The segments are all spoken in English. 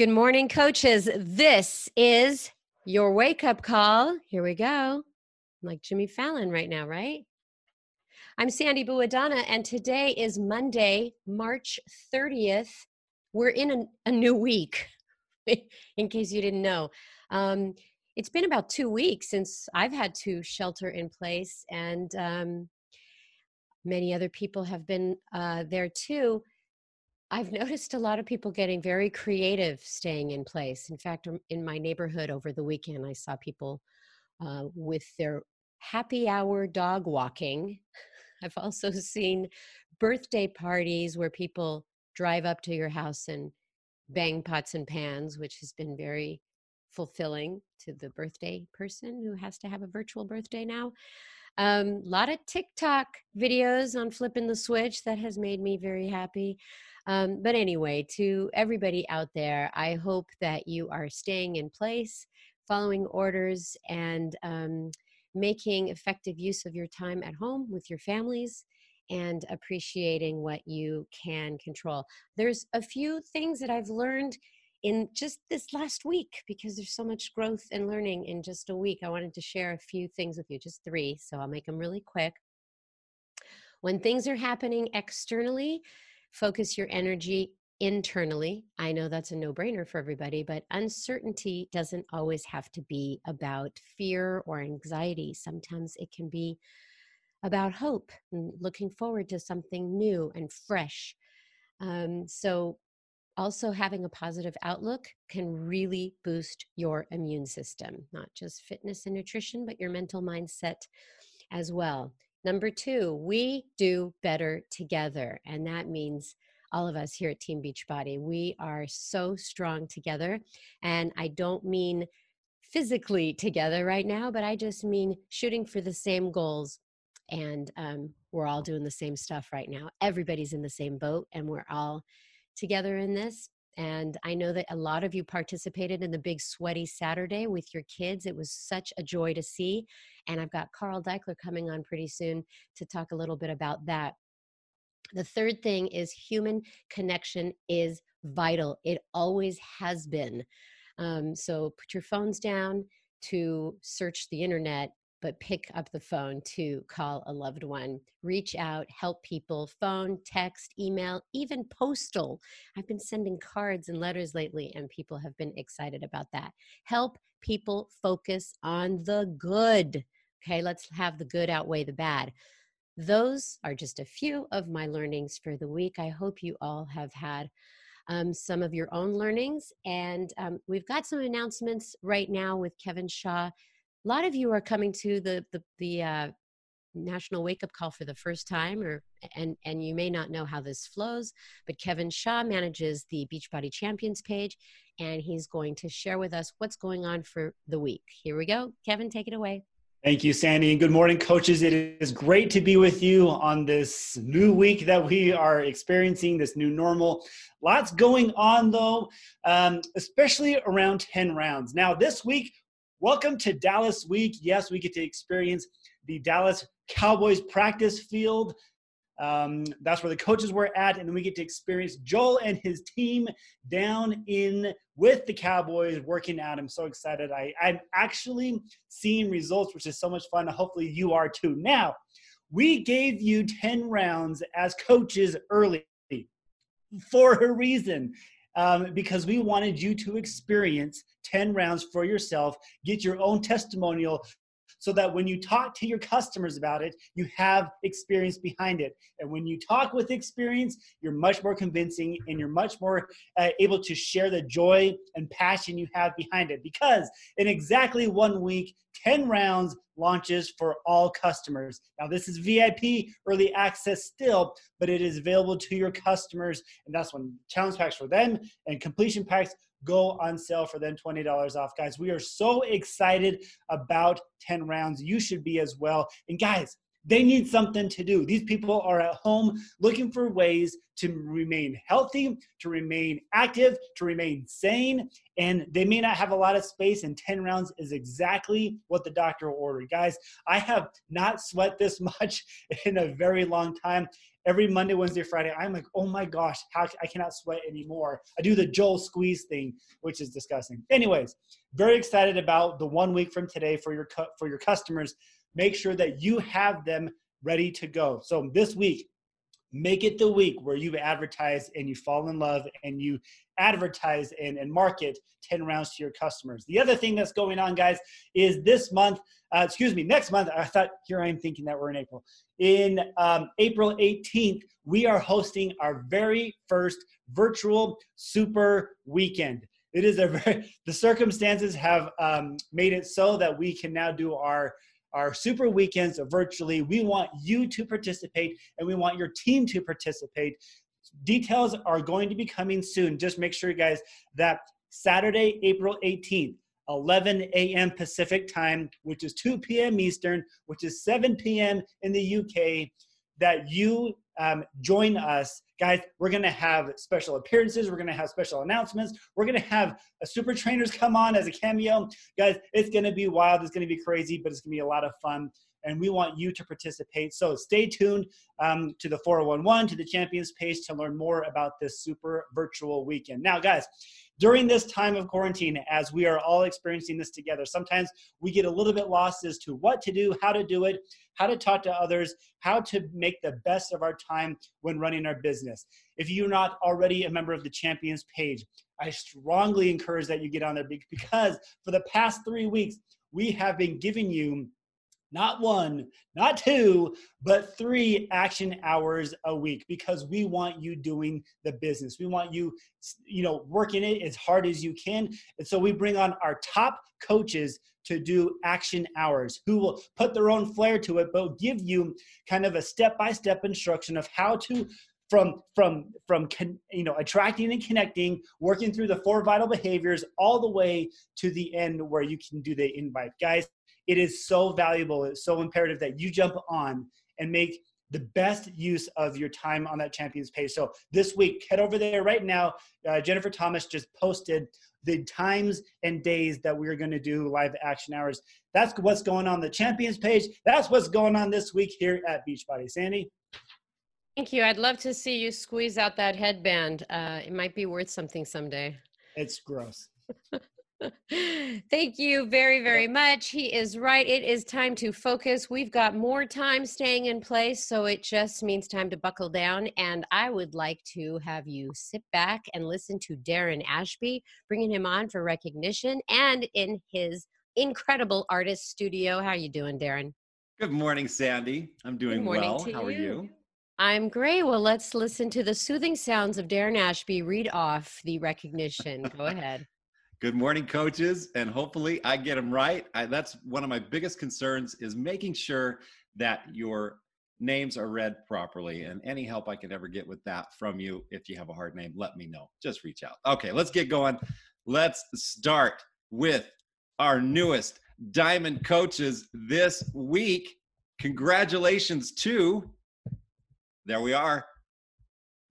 Good morning, coaches. This is your wake up call. Here we go. I'm like Jimmy Fallon right now, right? I'm Sandy Buadana, and today is Monday, March 30th. We're in a, a new week, in case you didn't know. Um, it's been about two weeks since I've had to shelter in place, and um, many other people have been uh, there too. I've noticed a lot of people getting very creative staying in place. In fact, um, in my neighborhood over the weekend, I saw people uh, with their happy hour dog walking. I've also seen birthday parties where people drive up to your house and bang pots and pans, which has been very fulfilling to the birthday person who has to have a virtual birthday now. A um, lot of TikTok videos on flipping the switch that has made me very happy. Um, but anyway, to everybody out there, I hope that you are staying in place, following orders, and um, making effective use of your time at home with your families and appreciating what you can control. There's a few things that I've learned in just this last week because there's so much growth and learning in just a week. I wanted to share a few things with you, just three, so I'll make them really quick. When things are happening externally, focus your energy internally. I know that's a no brainer for everybody, but uncertainty doesn't always have to be about fear or anxiety. Sometimes it can be about hope and looking forward to something new and fresh. Um, so, also having a positive outlook can really boost your immune system, not just fitness and nutrition, but your mental mindset as well. Number two, we do better together. And that means all of us here at Team Beachbody. We are so strong together. And I don't mean physically together right now, but I just mean shooting for the same goals. And um, we're all doing the same stuff right now. Everybody's in the same boat, and we're all together in this. And I know that a lot of you participated in the big sweaty Saturday with your kids. It was such a joy to see. And I've got Carl Daikeler coming on pretty soon to talk a little bit about that. The third thing is human connection is vital. It always has been. Um, so put your phones down to search the internet but pick up the phone to call a loved one, reach out, help people, phone, text, email, even postal. I've been sending cards and letters lately, and people have been excited about that. Help people focus on the good. Okay, let's have the good outweigh the bad. Those are just a few of my learnings for the week. I hope you all have had um, some of your own learnings. And um, we've got some announcements right now with Kevin Shaw a lot of you are coming to the the, the uh, national wake up call for the first time or and and you may not know how this flows but kevin shaw manages the beachbody champions page and he's going to share with us what's going on for the week here we go kevin take it away Thank you, Sandy, and good morning, coaches. It is great to be with you on this new week that we are experiencing, this new normal. Lots going on, though, um, especially around 10 rounds. Now, this week, Welcome to Dallas Week. Yes, we get to experience the Dallas Cowboys practice field. Um, that's where the coaches were at, and then we get to experience Joel and his team down in with the Cowboys working out. I'm so excited. I, I'm actually seeing results, which is so much fun. Hopefully, you are too. Now, we gave you 10 rounds as coaches early for a reason um, because we wanted you to experience 10 rounds for yourself, get your own testimonial so that when you talk to your customers about it, you have experience behind it. And when you talk with experience, you're much more convincing and you're much more uh, able to share the joy and passion you have behind it. Because in exactly one week, 10 rounds launches for all customers. Now, this is VIP early access still, but it is available to your customers. And that's when challenge packs for them and completion packs go on sale for them $20 off. Guys, we are so excited about 10 rounds. You should be as well. And guys, they need something to do. These people are at home looking for ways to remain healthy, to remain active, to remain sane, and they may not have a lot of space, and 10 rounds is exactly what the doctor ordered. Guys, I have not sweat this much in a very long time. Every Monday, Wednesday, Friday, I'm like, oh my gosh, how I cannot sweat anymore. I do the Joel squeeze thing, which is disgusting. Anyways, very excited about the one week from today for your for your customers make sure that you have them ready to go. So this week, make it the week where you advertise and you fall in love and you advertise and, and market 10 rounds to your customers. The other thing that's going on, guys, is this month, uh, excuse me, next month, I thought, here I am thinking that we're in April. In um, April 18th, we are hosting our very first virtual super weekend. It is a very, the circumstances have um, made it so that we can now do our our super weekends virtually. We want you to participate and we want your team to participate. Details are going to be coming soon. Just make sure, you guys, that Saturday, April 18th, 11 a.m. Pacific time, which is 2 p.m. Eastern, which is 7 p.m. in the UK, that you um, join us. Guys, we're going to have special appearances. We're going to have special announcements. We're going to have a super trainers come on as a cameo. Guys, it's going to be wild. It's going to be crazy, but it's going to be a lot of fun. And we want you to participate. So stay tuned um, to the 4011, to the Champions page to learn more about this super virtual weekend. Now, guys, during this time of quarantine, as we are all experiencing this together, sometimes we get a little bit lost as to what to do, how to do it, how to talk to others, how to make the best of our time when running our business. If you're not already a member of the Champions page, I strongly encourage that you get on there because for the past three weeks, we have been giving you not one, not two, but three action hours a week because we want you doing the business. We want you, you know, working it as hard as you can. And so we bring on our top coaches to do action hours who will put their own flair to it, but give you kind of a step by step instruction of how to from from from you know attracting and connecting working through the four vital behaviors all the way to the end where you can do the invite guys it is so valuable. It's so imperative that you jump on and make the best use of your time on that champions page. So this week, head over there right now. Uh, Jennifer Thomas just posted the times and days that we're going to do live action hours. That's what's going on the champions page. That's what's going on this week here at Beachbody. Sandy. Thank you. I'd love to see you squeeze out that headband. Uh, it might be worth something someday. It's gross. Thank you very, very much. He is right. It is time to focus. We've got more time staying in place, so it just means time to buckle down. And I would like to have you sit back and listen to Darren Ashby, bringing him on for recognition and in his incredible artist studio. How are you doing, Darren? Good morning, Sandy. I'm doing well. How are you? I'm great. Well, let's listen to the soothing sounds of Darren Ashby read off the recognition. Go ahead. Good morning, coaches, and hopefully I get them right. I, that's one of my biggest concerns is making sure that your names are read properly. And any help I can ever get with that from you, if you have a hard name, let me know. Just reach out. Okay, let's get going. Let's start with our newest diamond coaches this week. Congratulations to, there we are,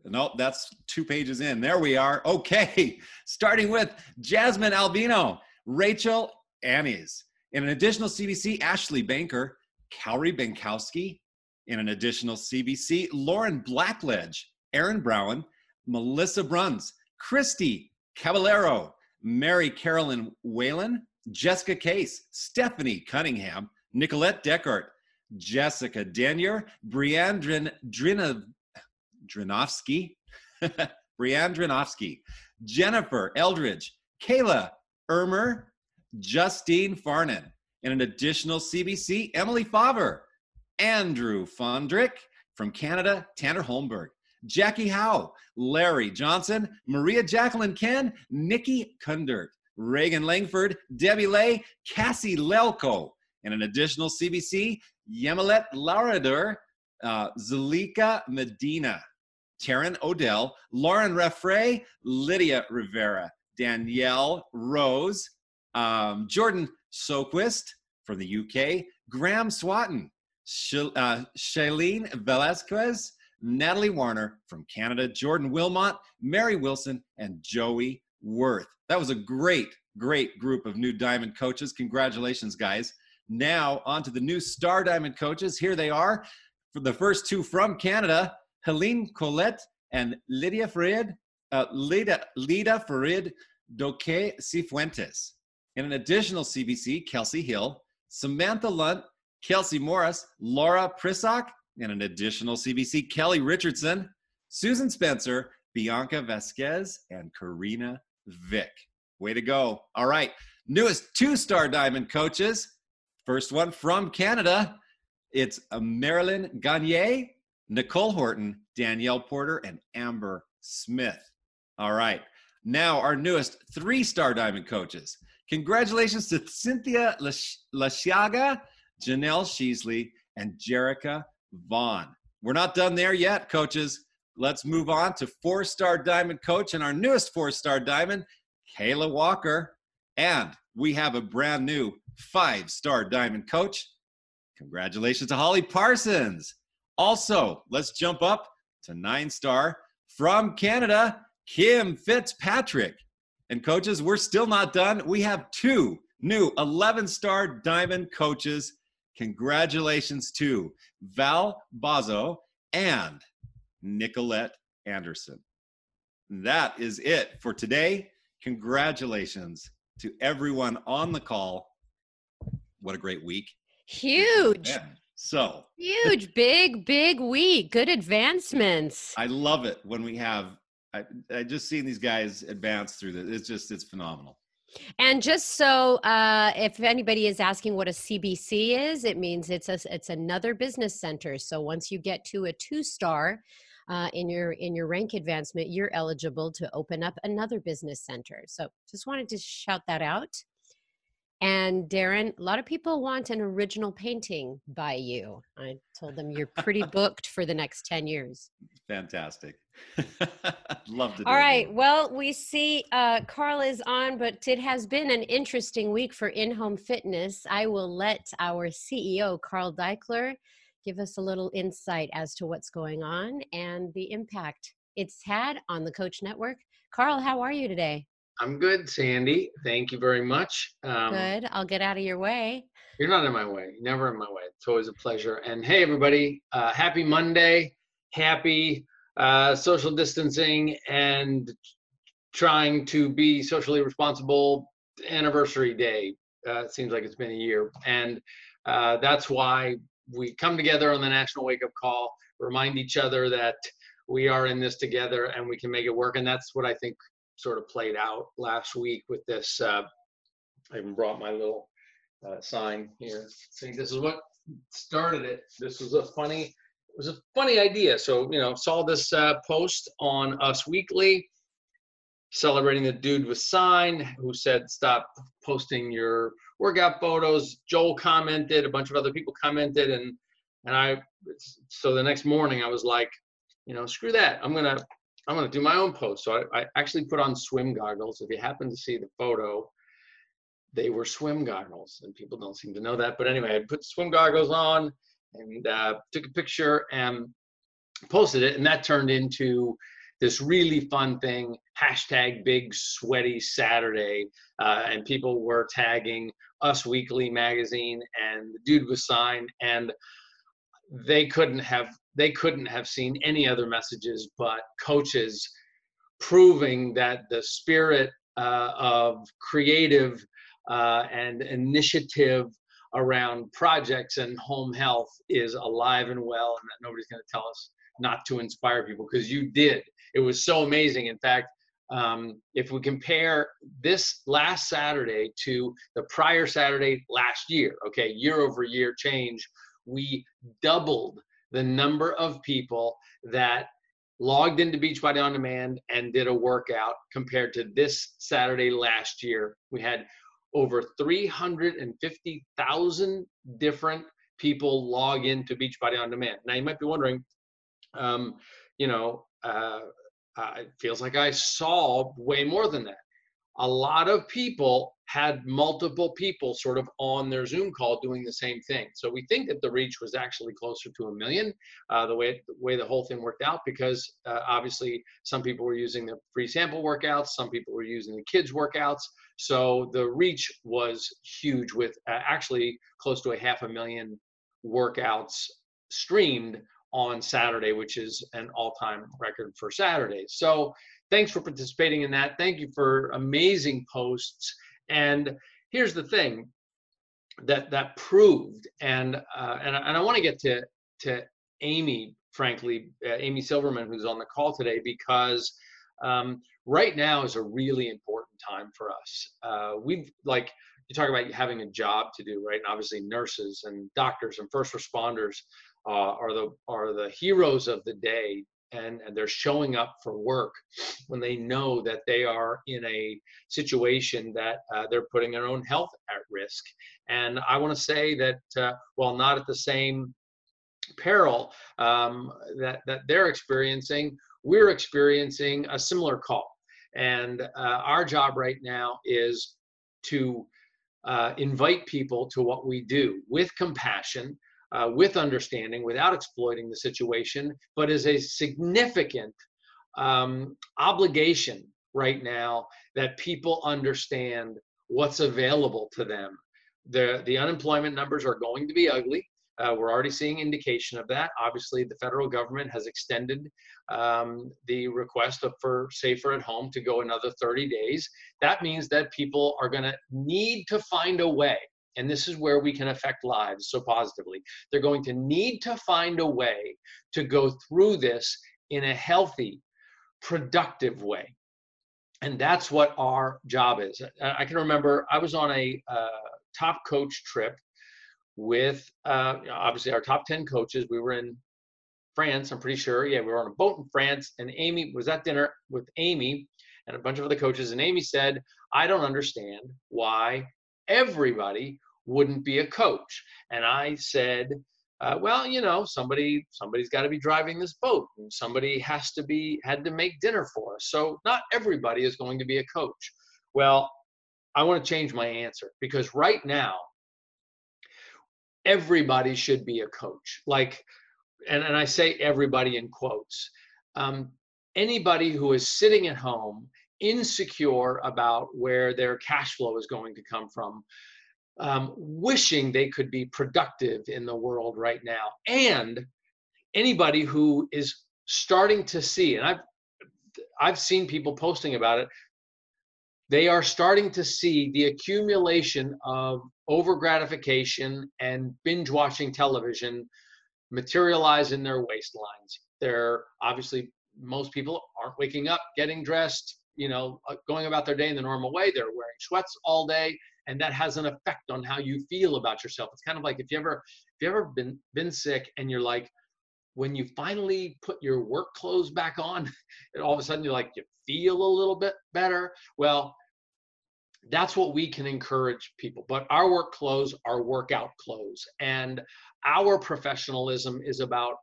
Nope, oh, that's two pages in. There we are. Okay, starting with Jasmine Albino, Rachel Annies. In an additional CBC, Ashley Banker, Cowrie Benkowski. In an additional CBC, Lauren Blackledge, Aaron Brown, Melissa Bruns, Christy Caballero, Mary Carolyn Whalen, Jessica Case, Stephanie Cunningham, Nicolette Deckert, Jessica Denier, Brianne Drin, Drinovsky, Brianne Drinovsky, Jennifer Eldridge, Kayla Ermer, Justine Farnan, and an additional CBC, Emily Faver, Andrew Fondrick from Canada, Tanner Holmberg, Jackie Howe, Larry Johnson, Maria Jacqueline Ken, Nikki Kundert, Reagan Langford, Debbie Lay, Cassie Lelko, and an additional CBC, Yemilet Laurador, uh, Zalika Medina, Taryn Odell, Lauren Raffray, Lydia Rivera, Danielle Rose, um, Jordan Soquist from the UK, Graham Swatton, uh, Shailene Velasquez, Natalie Warner from Canada, Jordan Wilmot, Mary Wilson, and Joey Worth. That was a great, great group of new Diamond coaches. Congratulations, guys. Now, on to the new Star Diamond coaches. Here they are. For the first two from Canada, Helene Colette and Lydia Farid, uh, Lida, Lida Farid Doque Cifuentes. In an additional CBC, Kelsey Hill, Samantha Lunt, Kelsey Morris, Laura Prisock, and an additional CBC, Kelly Richardson, Susan Spencer, Bianca Vasquez, and Karina Vick. Way to go. All right. Newest two star diamond coaches. First one from Canada. It's Marilyn Gagne, Nicole Horton, Danielle Porter, and Amber Smith. All right. Now, our newest three star diamond coaches. Congratulations to Cynthia Lashiaga, Janelle Sheasley, and Jerica Vaughn. We're not done there yet, coaches. Let's move on to four star diamond coach and our newest four star diamond, Kayla Walker. And we have a brand new five star diamond coach. Congratulations to Holly Parsons. Also, let's jump up to nine star from Canada, Kim Fitzpatrick. And coaches, we're still not done. We have two new 11 star diamond coaches. Congratulations to Val Bazo and Nicolette Anderson. That is it for today. Congratulations to everyone on the call. What a great week. Huge. So huge, big, big week. Good advancements. I love it when we have I, I just seen these guys advance through this. It's just it's phenomenal. And just so, uh, if anybody is asking what a CBC is, it means it's a, it's another business center. So once you get to a two star uh, in your in your rank advancement, you're eligible to open up another business center. So just wanted to shout that out. And Darren, a lot of people want an original painting by you. I told them you're pretty booked for the next 10 years. Fantastic. Love to. All right. Well, we see uh, Carl is on, but it has been an interesting week for in home fitness. I will let our CEO, Carl Daikeler, give us a little insight as to what's going on and the impact it's had on the Coach Network. Carl, how are you today? I'm good, Sandy. Thank you very much. Um, good. I'll get out of your way. You're not in my way. Never in my way. It's always a pleasure. And hey, everybody, uh, happy Monday. Happy uh, social distancing and trying to be socially responsible anniversary day. Uh, it seems like it's been a year. And uh, that's why we come together on the National Wake Up Call, remind each other that we are in this together and we can make it work. And that's what I think sort of played out last week with this. Uh, I even brought my little uh, sign here. See, this is what started it. This was a funny, it was a funny idea. So you know, saw this uh, post on Us Weekly celebrating the dude with sign who said stop posting your workout photos. Joel commented, a bunch of other people commented, and and I so the next morning I was like, you know, screw that. I'm gonna I'm going to do my own post. So I, I, actually put on swim goggles. If you happen to see the photo, they were swim goggles, and people don't seem to know that. But anyway, I put swim goggles on and uh, took a picture and posted it, and that turned into this really fun thing hashtag big sweaty saturday uh, and people were tagging us weekly magazine and the dude was signed and they couldn't have they couldn't have seen any other messages but coaches proving that the spirit uh, of creative uh, and initiative around projects and home health is alive and well and that nobody's going to tell us not to inspire people because you did. It was so amazing. In fact um, if we compare this last saturday to the prior saturday last year okay year over year change we doubled the number of people that logged into Beachbody On Demand and did a workout compared to this Saturday last year. We had over 350,000 different people log into Beachbody On Demand. Now you might be wondering, um, you know, uh, uh, it feels like I saw way more than that. A lot of people had multiple people sort of on their Zoom call doing the same thing. So we think that the reach was actually closer to a million, uh, the way the way the whole thing worked out, because uh, obviously some people were using the free sample workouts, some people were using the kids workouts. So the reach was huge, with uh, actually close to a half a million workouts streamed on Saturday, which is an all-time record for Saturdays. So thanks for participating in that. Thank you for amazing posts and here's the thing that that proved, and uh, and, and I want to get to to Amy, frankly, uh, Amy Silverman, who's on the call today, because um, right now is a really important time for us. Uh, we've like you talk about having a job to do, right? And obviously, nurses and doctors and first responders uh, are the are the heroes of the day and, and they're showing up for work when they know that they are in a situation that uh, they're putting their own health at risk. And I want to say that uh, while not at the same peril um, that, that they're experiencing, we're experiencing a similar call. And uh, our job right now is to uh, invite people to what we do with compassion uh, with understanding without exploiting the situation, but is a significant um, obligation right now that people understand what's available to them. The, the unemployment numbers are going to be ugly. Uh, we're already seeing indication of that. Obviously, the federal government has extended um, the request for safer at home to go another 30 days. That means that people are going to need to find a way and this is where we can affect lives so positively. They're going to need to find a way to go through this in a healthy, productive way. And that's what our job is. I can remember I was on a uh, top coach trip with uh, obviously our top 10 coaches. We were in France, I'm pretty sure. Yeah, we were on a boat in France, and Amy was at dinner with Amy and a bunch of other coaches. And Amy said, I don't understand why everybody wouldn't be a coach. And I said, uh, well, you know, somebody somebody's got to be driving this boat, and somebody has to be had to make dinner for us. So not everybody is going to be a coach. Well, I want to change my answer because right now, everybody should be a coach. Like, and, and I say everybody in quotes. Um, anybody who is sitting at home insecure about where their cash flow is going to come from um, wishing they could be productive in the world right now. And anybody who is starting to see, and I've I've seen people posting about it, they are starting to see the accumulation of over gratification and binge watching television materialize in their waistlines. They're obviously most people aren't waking up, getting dressed, you know, uh, going about their day in the normal way. They're wearing sweats all day and that has an effect on how you feel about yourself. It's kind of like if you ever if you ever been been sick and you're like when you finally put your work clothes back on and all of a sudden you're like you feel a little bit better. Well that's what we can encourage people. But our work clothes are workout clothes and our professionalism is about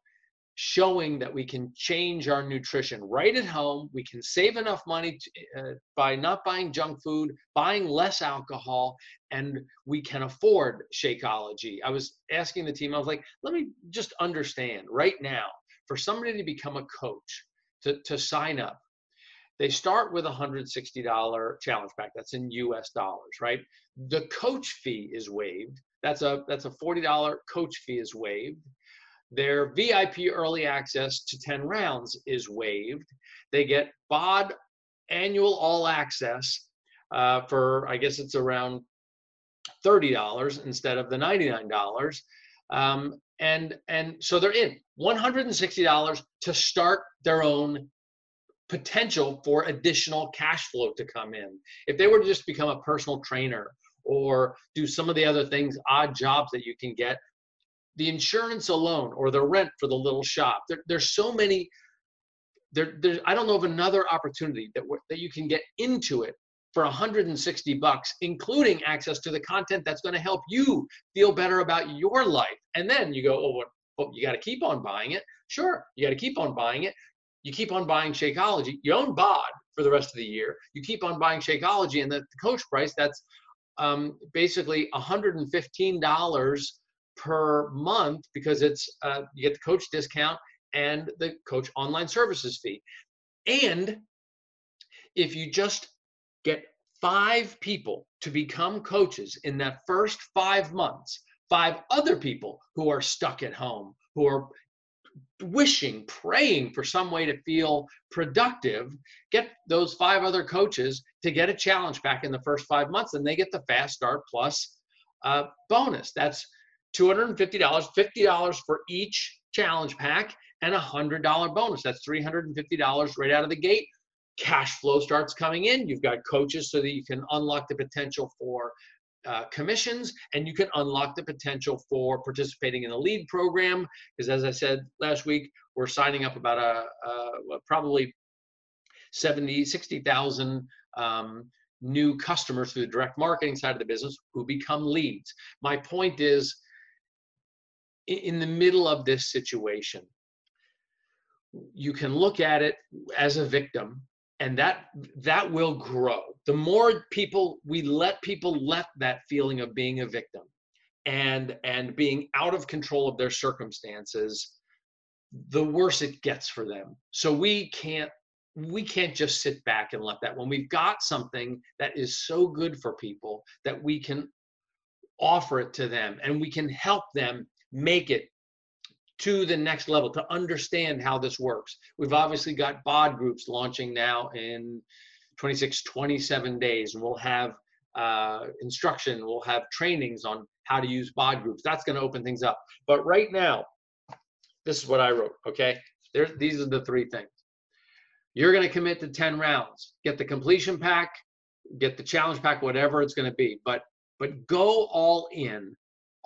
showing that we can change our nutrition right at home. We can save enough money to, uh, by not buying junk food, buying less alcohol, and we can afford Shakeology. I was asking the team, I was like, let me just understand right now for somebody to become a coach, to, to sign up, they start with a $160 challenge pack. That's in US dollars, right? The coach fee is waived. That's a that's a $40 coach fee is waived. Their VIP early access to 10 rounds is waived. They get BOD annual all access uh, for, I guess it's around $30 instead of the $99. Um, and, and so they're in $160 to start their own potential for additional cash flow to come in. If they were to just become a personal trainer or do some of the other things, odd jobs that you can get, the insurance alone or the rent for the little shop. There, there's so many. There, there, I don't know of another opportunity that that you can get into it for 160 bucks, including access to the content that's going to help you feel better about your life. And then you go, oh, well, you got to keep on buying it. Sure, you got to keep on buying it. You keep on buying Shakeology. You own BOD for the rest of the year. You keep on buying Shakeology, and the, the coach price that's um, basically $115 per month because it's uh, you get the coach discount and the coach online services fee. And if you just get five people to become coaches in that first five months, five other people who are stuck at home, who are wishing, praying for some way to feel productive, get those five other coaches to get a challenge pack in the first five months, and they get the Fast Start Plus uh, bonus. That's $250, $50 for each challenge pack, and a $100 bonus. That's $350 right out of the gate. Cash flow starts coming in. You've got coaches so that you can unlock the potential for uh, commissions and you can unlock the potential for participating in the lead program because as i said last week we're signing up about a, a probably 70 60000 um, new customers through the direct marketing side of the business who become leads my point is in the middle of this situation you can look at it as a victim and that that will grow. The more people we let people let that feeling of being a victim and and being out of control of their circumstances the worse it gets for them. So we can't we can't just sit back and let that. When we've got something that is so good for people that we can offer it to them and we can help them make it to the next level to understand how this works. We've obviously got BOD groups launching now in 26, 27 days, and we'll have uh, instruction, we'll have trainings on how to use BOD groups. That's going to open things up. But right now, this is what I wrote, okay? There, these are the three things. You're going to commit to 10 rounds, get the completion pack, get the challenge pack, whatever it's going to be. But but go all in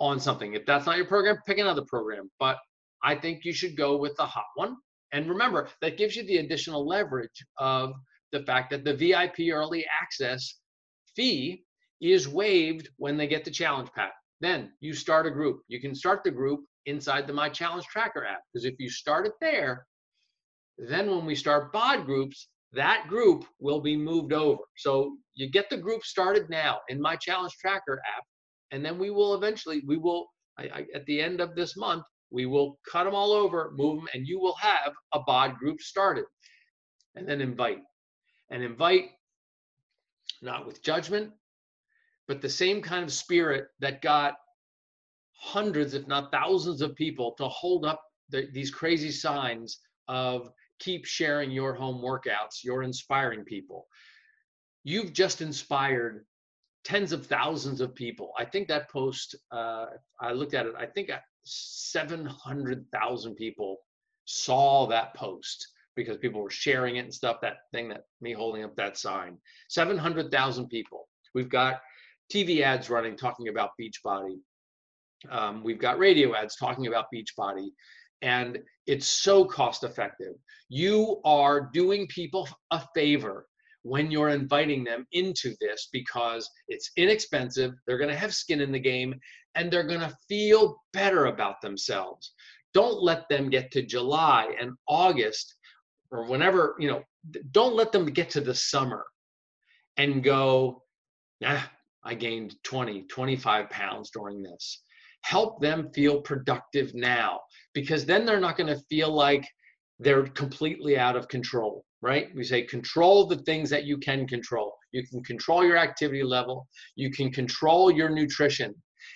on something. If that's not your program, pick another program. But I think you should go with the hot one. And remember, that gives you the additional leverage of the fact that the VIP early access fee is waived when they get the challenge pack. Then you start a group. You can start the group inside the My Challenge Tracker app because if you start it there, then when we start BOD groups, that group will be moved over. So you get the group started now in My Challenge Tracker app, and then we will eventually, we will, I, I, at the end of this month, we will cut them all over, move them, and you will have a bod group started. And then invite. And invite not with judgment, but the same kind of spirit that got hundreds, if not thousands, of people to hold up the, these crazy signs of keep sharing your home workouts. You're inspiring people. You've just inspired tens of thousands of people. I think that post, uh, I looked at it, I think 700,000 people saw that post because people were sharing it and stuff. That thing that me holding up that sign, 700,000 people. We've got TV ads running talking about Beachbody. Um, we've got radio ads talking about Beachbody. And it's so cost effective. You are doing people a favor when you're inviting them into this because it's inexpensive, they're going to have skin in the game, and they're going to feel better about themselves. Don't let them get to July and August or whenever, you know, don't let them get to the summer and go, nah, I gained 20, 25 pounds during this. Help them feel productive now because then they're not going to feel like they're completely out of control right? We say control the things that you can control. You can control your activity level, you can control your nutrition.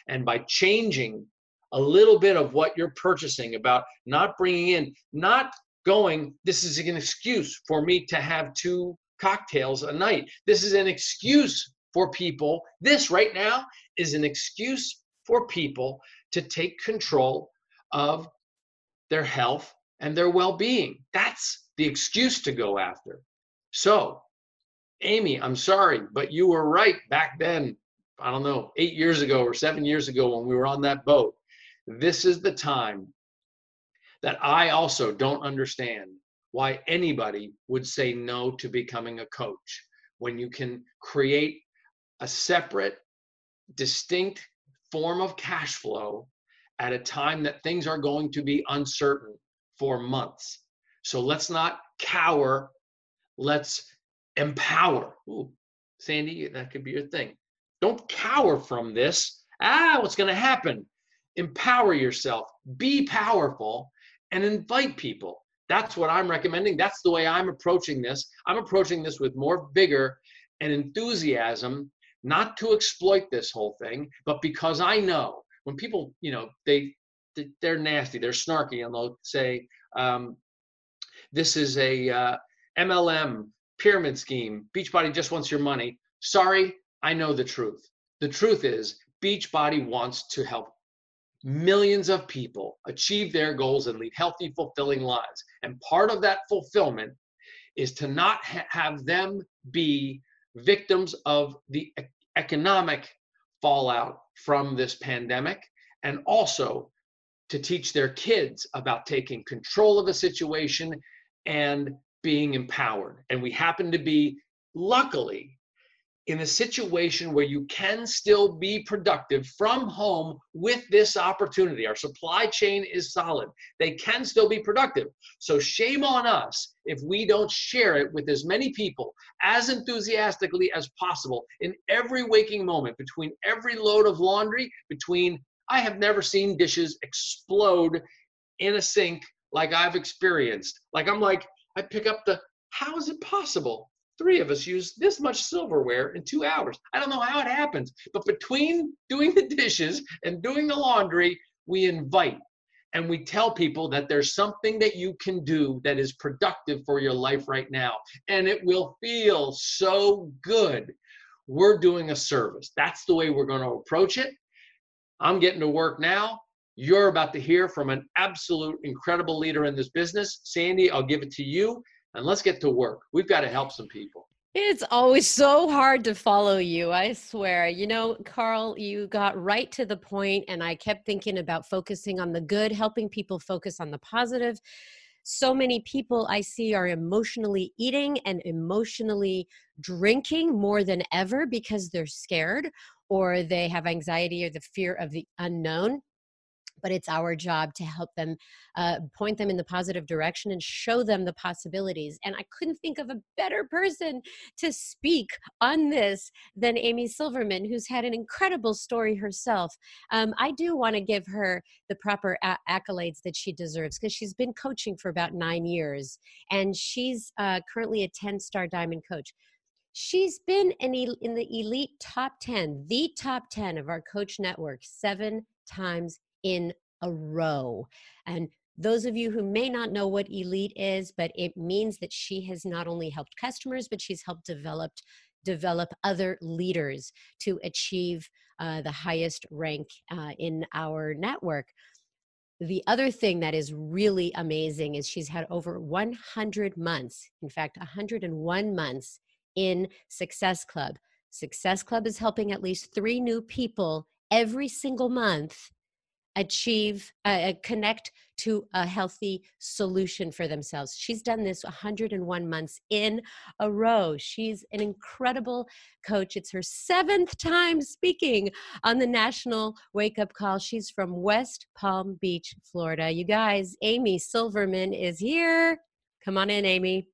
And by changing a little bit of what you're purchasing about not bringing in, not going, this is an excuse for me to have two cocktails a night. This is an excuse for people. This right now is an excuse for people to take control of their health and their well being. That's the excuse to go after. So, Amy, I'm sorry, but you were right back then. I don't know, eight years ago or seven years ago when we were on that boat. This is the time that I also don't understand why anybody would say no to becoming a coach when you can create a separate, distinct form of cash flow at a time that things are going to be uncertain for months. So let's not cower. Let's empower. Ooh, Sandy, that could be your thing. Don't cower from this. Ah, what's going to happen? Empower yourself, be powerful, and invite people. That's what I'm recommending. That's the way I'm approaching this. I'm approaching this with more vigor and enthusiasm, not to exploit this whole thing, but because I know when people, you know, they they're nasty, they're snarky, and they'll say, um, "This is a uh, MLM pyramid scheme. Beachbody just wants your money." Sorry, I know the truth. The truth is, Beachbody wants to help millions of people achieve their goals and lead healthy, fulfilling lives. And part of that fulfillment is to not ha- have them be victims of the e- economic fallout from this pandemic and also to teach their kids about taking control of a situation and being empowered. And we happen to be, luckily, in a situation where you can still be productive from home with this opportunity. Our supply chain is solid. They can still be productive. So, shame on us if we don't share it with as many people as enthusiastically as possible in every waking moment, between every load of laundry, between I have never seen dishes explode in a sink like I've experienced. Like, I'm like, I pick up the, how is it possible? three of us use this much silverware in two hours. I don't know how it happens, but between doing the dishes and doing the laundry, we invite and we tell people that there's something that you can do that is productive for your life right now. And it will feel so good. We're doing a service. That's the way we're going to approach it. I'm getting to work now. You're about to hear from an absolute incredible leader in this business. Sandy, I'll give it to you and let's get to work. We've got to help some people. It's always so hard to follow you, I swear. You know, Carl, you got right to the point, and I kept thinking about focusing on the good, helping people focus on the positive. So many people I see are emotionally eating and emotionally drinking more than ever because they're scared or they have anxiety or the fear of the unknown but it's our job to help them uh, point them in the positive direction and show them the possibilities. And I couldn't think of a better person to speak on this than Amy Silverman, who's had an incredible story herself. Um, I do want to give her the proper a- accolades that she deserves because she's been coaching for about nine years and she's uh, currently a 10 star diamond coach she's been in, in the elite top 10 the top 10 of our coach network seven times in a row. And those of you who may not know what elite is, but it means that she has not only helped customers, but she's helped develop develop other leaders to achieve uh, the highest rank uh, in our network. The other thing that is really amazing is she's had over 100 months, in fact, 101 months in Success Club. Success Club is helping at least three new people every single month achieve uh, connect to a healthy solution for themselves. She's done this 101 months in a row. She's an incredible coach. It's her seventh time speaking on the national wake up call. She's from west palm beach florida. You guys amy silverman is here. Come on in amy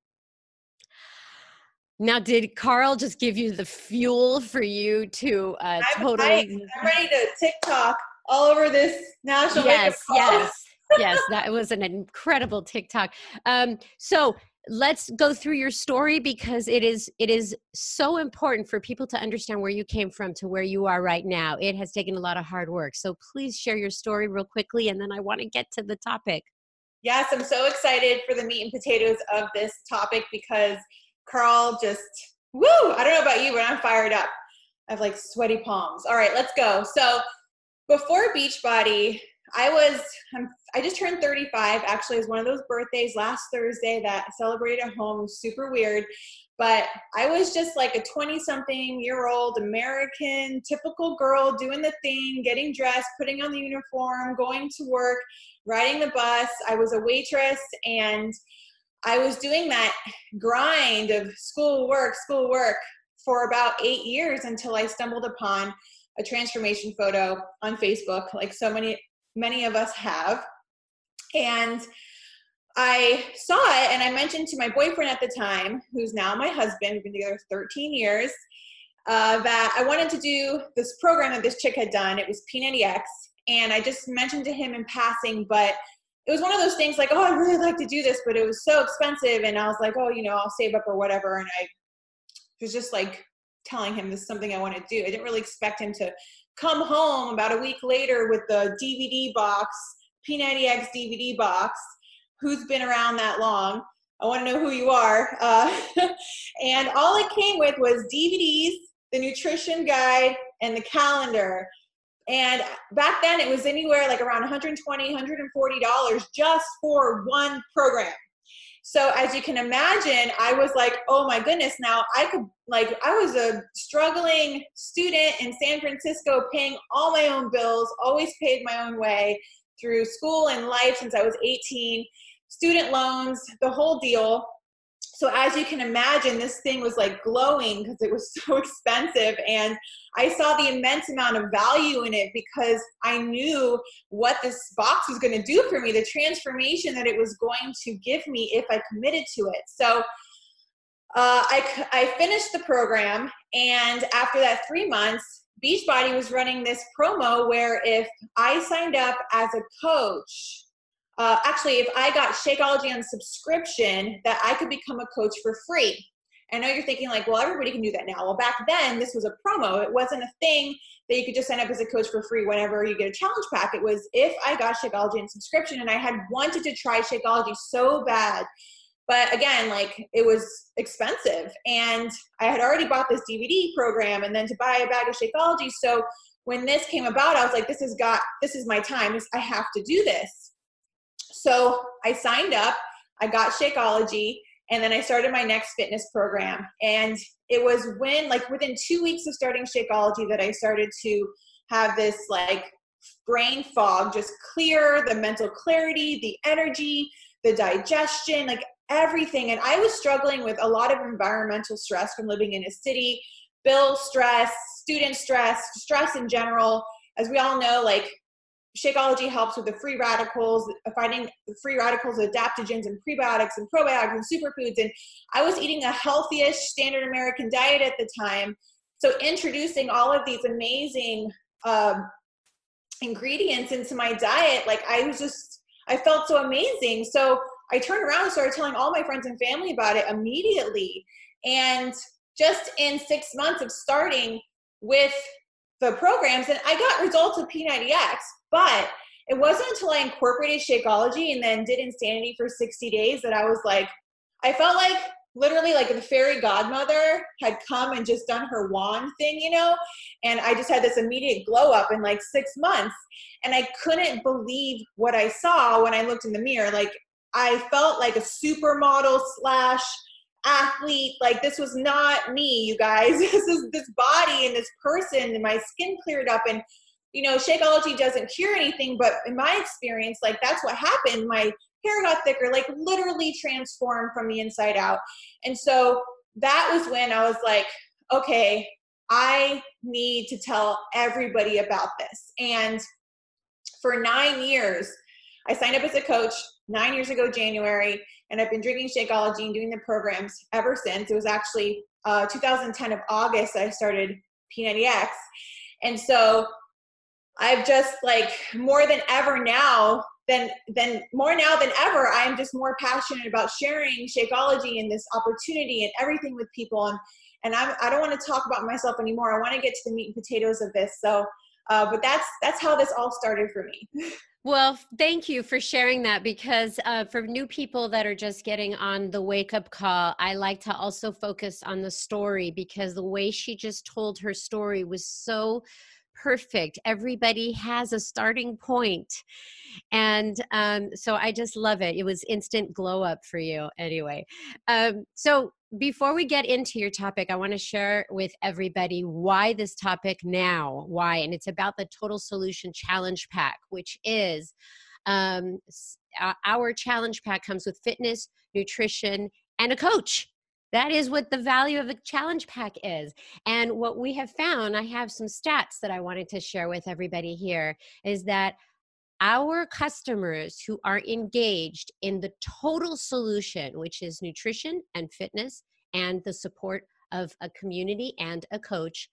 now, did Carl just give you the fuel for you to uh, totally? I, I'm ready to TikTok all over this national yes yes yes that was an incredible tiktok. Um, so let's go through your story because it is it is so important for people to understand where you came from to where you are right now. It has taken a lot of hard work. So please share your story real quickly and then i want to get to the topic. Yes i'm so excited for the meat and potatoes of this topic because carl just woo i don't know about you but i'm fired up i have like sweaty palms all right let's go so before Beachbody, I was I just turned 35. Actually, it was one of those birthdays last Thursday that I celebrated at home. Super weird, but I was just like a 20 something year old American typical girl doing the thing, getting dressed, putting on the uniform, going to work, riding the bus. I was a waitress and I was doing that grind of school work, school work for about 8 years until I stumbled upon a transformation photo on Facebook, like so many many of us have. And I saw it and I mentioned to my boyfriend at the time, who's now my husband, we've been together 13 years. uh, that I wanted to do this program that this chick had done. It was P90X, and I just mentioned to him in passing, but it was one of those things like, oh, I really like to do this, but it was so expensive, and I was like, oh, you know, I'll save up or whatever, and I was just like telling him this is something I want to do. I didn't really expect him to come home about a week later with the DVD box, P90X DVD box. Who's been around that long? I want to know who you are. Uh, and all it came with was DVDs, the nutrition guide, and the calendar. And back then it was anywhere like around 120, 140 dollars just for one program. So as you can imagine, I was like, oh my goodness, now I could like I was a struggling student in San Francisco paying all my own bills, always paid my own way through school and life since I was 18, student loans, the whole deal so as you can imagine this thing was like glowing because it was so expensive and i saw the immense amount of value in it because i knew what this box was going to do for me the transformation that it was going to give me if i committed to it. So uh, I, I finished the program and after that three months beachbody was running this promo where if i signed up as a coach uh, actually, if I got Shakeology on subscription, that I could become a coach for free. I know you're thinking like, well, everybody can do that now. Well, back then, this was a promo. It wasn't a thing that you could just sign up as a coach for free whenever you get a challenge pack. It was if I got Shakeology on subscription, and I had wanted to try Shakeology so bad, but again, like it was expensive, and I had already bought this DVD program, and then to buy a bag of Shakeology. So when this came about, I was like, this has got, this is my time. I have to do this. So I signed up, I got Shakeology, and then I started my next fitness program. And it was when, like, within two weeks of starting Shakeology, that I started to have this, like, brain fog just clear, the mental clarity, the energy, the digestion, like everything. And I was struggling with a lot of environmental stress from living in a city, bill stress, student stress, stress in general. As we all know, like Shakeology helps with the free radicals, finding free radicals, adaptogens, and prebiotics and probiotics and superfoods. And I was eating a healthy-ish standard American diet at the time. So introducing all of these amazing um, ingredients into my diet, like I was just, I felt so amazing. So I turned around and started telling all my friends and family about it immediately. And just in six months of starting with the programs, and I got results of P90X but it wasn't until I incorporated Shakeology and then did Insanity for 60 days that I was like, I felt like literally like the fairy godmother had come and just done her wand thing, you know? And I just had this immediate glow up in like six months. And I couldn't believe what I saw when I looked in the mirror. Like I felt like a supermodel slash athlete. Like this was not me, you guys. This is this body and this person and my skin cleared up and you know, Shakeology doesn't cure anything, but in my experience, like that's what happened. My hair got thicker, like literally transformed from the inside out. And so that was when I was like, okay, I need to tell everybody about this. And for nine years, I signed up as a coach nine years ago, January, and I've been drinking Shakeology and doing the programs ever since. It was actually uh, 2010 of August I started P90X. And so I've just like more than ever now than than more now than ever I am just more passionate about sharing Shakeology and this opportunity and everything with people and and I'm, I don't want to talk about myself anymore. I want to get to the meat and potatoes of this. So, uh, but that's that's how this all started for me. Well, thank you for sharing that because uh, for new people that are just getting on the wake up call, I like to also focus on the story because the way she just told her story was so perfect. Everybody has a starting point. And um, so I just love it. It was instant glow up for you, anyway. Um, so before we get into your topic, I want to share with everybody why this topic now. Why? And it's about the Total Solution Challenge Pack, which is um, our challenge pack comes with fitness, nutrition, and a coach. That is what the value of a challenge pack is. And what we have found, I have some stats that I wanted to share with everybody here, is that our customers who are engaged in the total solution, which is nutrition and fitness and the support of a community and a coach,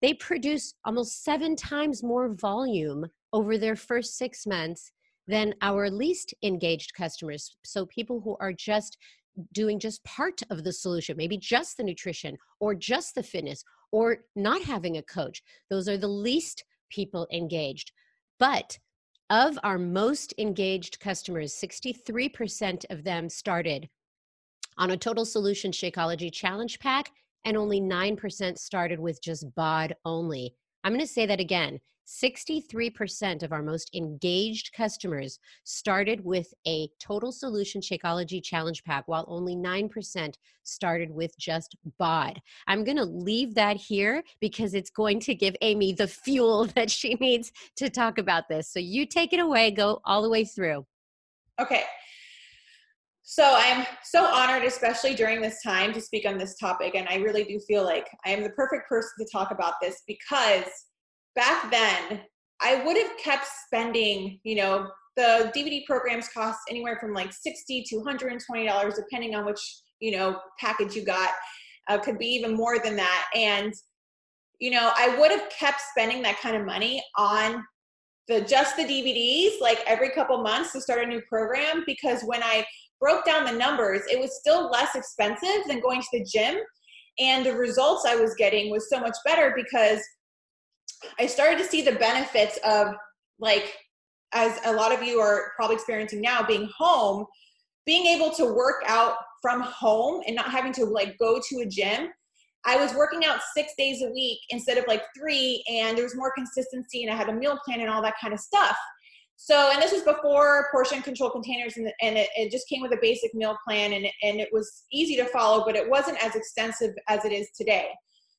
they produce almost seven times more volume over their first six months than our least engaged customers. So people who are just doing just part of the solution, maybe just the nutrition or just the fitness or not having a coach. Those are the least people engaged. But of our most engaged customers, 63% of them started on a total solution Shakeology challenge pack, and only 9% started with just BOD only. I'm going to say that again 63% of our most engaged customers started with a total solution Shakeology challenge pack, while only 9% started with just BOD. I'm going to leave that here because it's going to give Amy the fuel that she needs to talk about this. So you take it away, go all the way through. Okay. So I'm so honored, especially during this time, to speak on this topic. And I really do feel like I am the perfect person to talk about this because back then I would have kept spending, you know, the DVD programs cost anywhere from like 60 to 120 dollars depending on which, you know, package you got. Uh, could be even more than that and you know, I would have kept spending that kind of money on the just the DVDs like every couple months to start a new program because when I broke down the numbers, it was still less expensive than going to the gym. And the results I was getting was so much better because I started to see the benefits of like as a lot of you are probably experiencing now being home being able to work out from home and not having to like go to a gym. I was working out six days a week instead of like three and there was more consistency and i had a meal plan and all that kind of stuff so and this was before portion control containers and, and it, it just came with a basic meal plan and, and it was easy to follow but it wasn't as extensive as it is today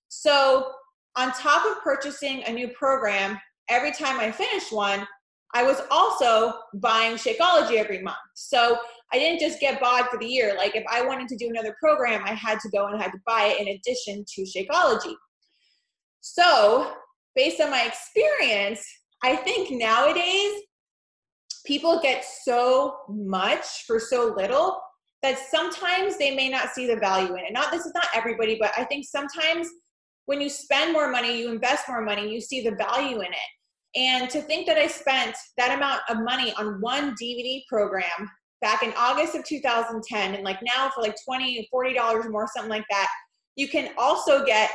so on top of purchasing a new program, every time I finished one, I was also buying Shakeology every month. So I didn't just get BOD for the year. Like if I wanted to do another program, I had to go and I had to buy it in addition to Shakeology. So based on my experience, I think nowadays people get so much for so little that sometimes they may not see the value in it. Not this is not everybody, but I think sometimes when you spend more money, you invest more money, you see the value in it. And to think that I spent that amount of money on one DVD program back in August of 2010 and like now for like 20, 40 dollars more, something like that, you can also get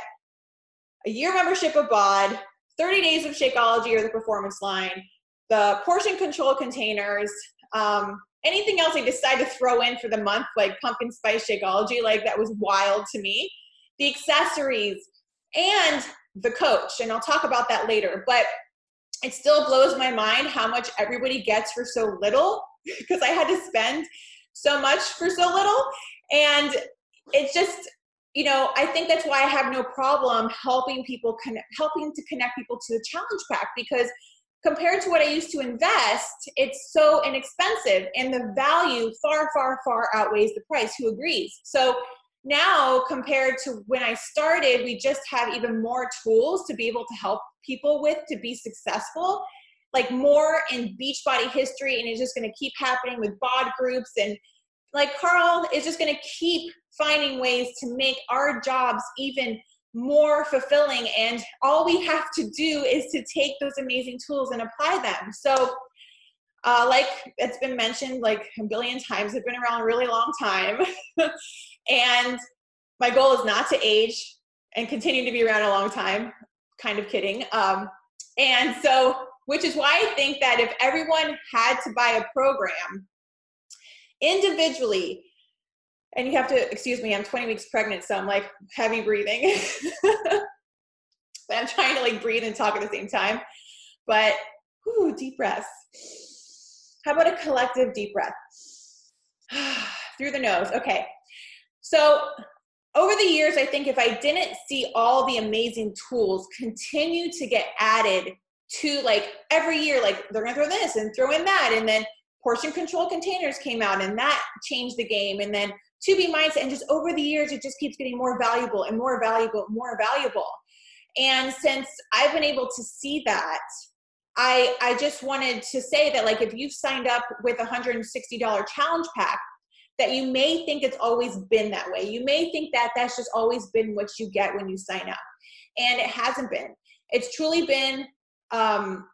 a year membership of BOD, 30 days of Shakeology or the performance line, the portion control containers, um, anything else I decide to throw in for the month, like pumpkin spice Shakeology, like that was wild to me. The accessories, and the coach. And I'll talk about that later. But it still blows my mind how much everybody gets for so little because I had to spend so much for so little. And it's just, you know, I think that's why I have no problem helping people connect, helping to connect people to the challenge pack because compared to what I used to invest, it's so inexpensive and the value far, far, far outweighs the price. Who agrees? So now compared to when i started we just have even more tools to be able to help people with to be successful like more in beachbody history and it's just going to keep happening with bod groups and like carl is just going to keep finding ways to make our jobs even more fulfilling and all we have to do is to take those amazing tools and apply them so uh, like it's been mentioned like a billion times i've been around a really long time And my goal is not to age and continue to be around a long time. Kind of kidding. Um, and so, which is why I think that if everyone had to buy a program individually, and you have to excuse me, I'm 20 weeks pregnant, so I'm like heavy breathing. But I'm trying to like breathe and talk at the same time. But whew, deep breaths. How about a collective deep breath? Through the nose. Okay. So over the years, I think if I didn't see all the amazing tools continue to get added to like every year, like they're gonna throw this and throw in that, and then portion control containers came out and that changed the game, and then 2B Mindset, and just over the years, it just keeps getting more valuable and more valuable, more valuable. And since I've been able to see that, I I just wanted to say that like if you've signed up with a $160 challenge pack, that you may think it's always been that way. You may think that that's just always been what you get when you sign up. And it hasn't been. It's truly been, um,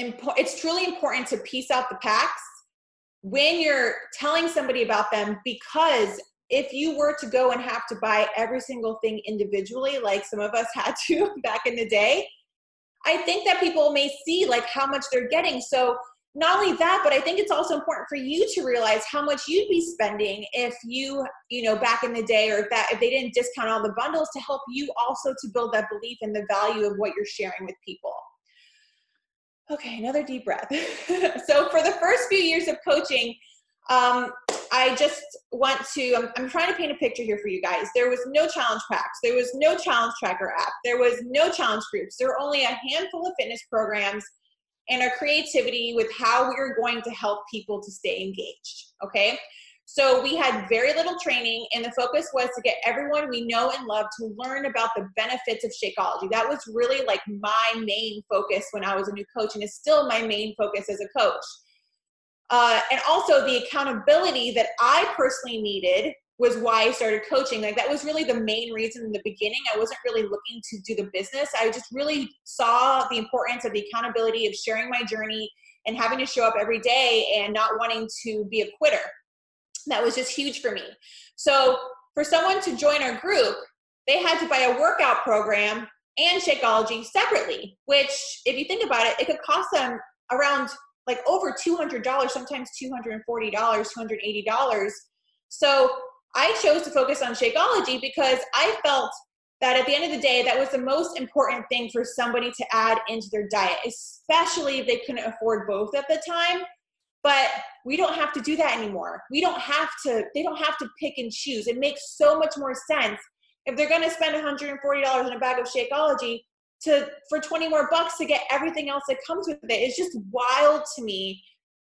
impo- it's truly important to piece out the packs when you're telling somebody about them because if you were to go and have to buy every single thing individually, like some of us had to back in the day, I think that people may see like how much they're getting. So not only that, but I think it's also important for you to realize how much you'd be spending if you, you know, back in the day, or if that if they didn't discount all the bundles to help you also to build that belief in the value of what you're sharing with people. Okay, another deep breath. so for the first few years of coaching, um, I just want to, I'm, I'm, trying to paint a picture here for you guys. There was no challenge packs. There was no challenge tracker app. There was no challenge groups. There were only a handful of fitness programs and our creativity with how we were going to help people to stay engaged. Okay. So we had very little training, and the focus was to get everyone we know and love to learn about the benefits of Shakeology. That was really like my main focus when I was a new coach, and is still my main focus as a coach. Uh, and also the accountability that I personally needed was why I started coaching. Like that was really the main reason in the beginning. I wasn't really looking to do the business. I just really saw the importance of the accountability of sharing my journey and having to show up every day and not wanting to be a quitter. That was just huge for me. So for someone to join our group, they had to buy a workout program and Shakeology separately, which if you think about it, it could cost them around like over $200, sometimes $240, $280. So I chose to focus on Shakeology because I felt that at the end of the day, that was the most important thing for somebody to add into their diet, especially if they couldn't afford both at the time. But we don't have to do that anymore. We don't have to, they don't have to pick and choose. It makes so much more sense. If they're gonna spend $140 in a bag of Shakeology, to for 20 more bucks to get everything else that comes with it. It's just wild to me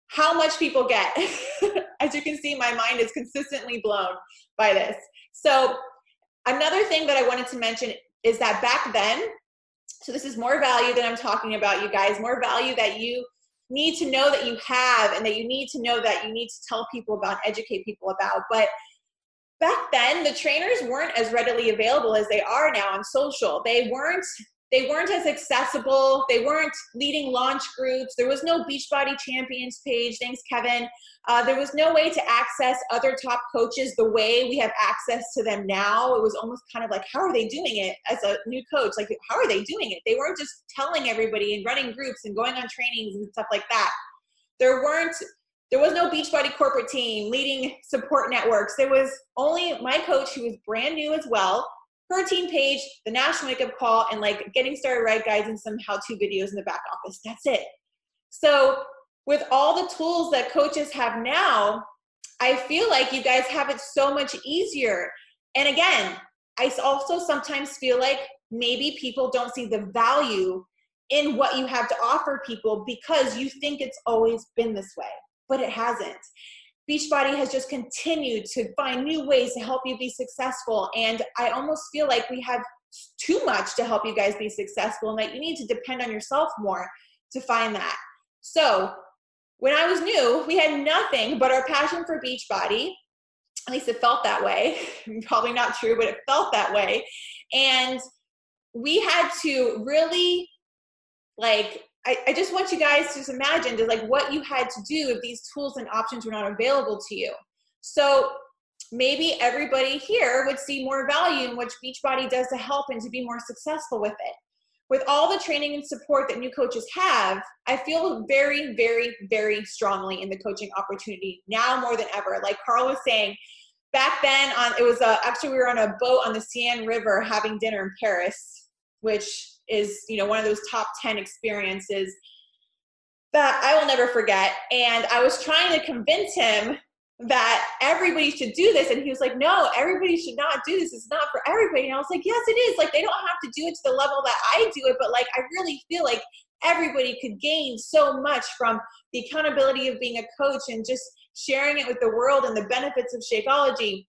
how much people get. As you can see, my mind is consistently blown by this. So, another thing that I wanted to mention is that back then, so this is more value that I'm talking about, you guys, more value that you need to know that you have and that you need to know that you need to tell people about, educate people about. But back then, the trainers weren't as readily available as they are now on social. They weren't they weren't as accessible. They weren't leading launch groups. There was no Beachbody Champions page. Thanks, Kevin. Uh, there was no way to access other top coaches the way we have access to them now. It was almost kind of like, how are they doing it as a new coach? Like, how are they doing it? They weren't just telling everybody and running groups and going on trainings and stuff like that. There weren't there was no Beachbody corporate team leading support networks. There was only my coach who was brand new as well her team page, the national wake up call, and like getting started right guides and some how to videos in the back office. That's it. So, with all the tools that coaches have now, I feel like you guys have it so much easier. And again, I also sometimes feel like maybe people don't see the value in what you have to offer people because you think it's always been this way, but it hasn't. Beachbody has just continued to find new ways to help you be successful. And I almost feel like we have too much to help you guys be successful and that you need to depend on yourself more to find that. So, when I was new, we had nothing but our passion for Beachbody. At least it felt that way. Probably not true, but it felt that way. And we had to really like I, I just want you guys to imagine just like what you had to do if these tools and options were not available to you. So maybe everybody here would see more value in what Beachbody does to help and to be more successful with it. With all the training and support that new coaches have, I feel very, very, very strongly in the coaching opportunity now more than ever. Like Carl was saying, back then on it was a, actually we were on a boat on the Seine River having dinner in Paris, which is you know one of those top 10 experiences that I will never forget. And I was trying to convince him that everybody should do this. And he was like, no, everybody should not do this. It's not for everybody. And I was like, yes, it is. Like, they don't have to do it to the level that I do it. But like, I really feel like everybody could gain so much from the accountability of being a coach and just sharing it with the world and the benefits of Shakeology.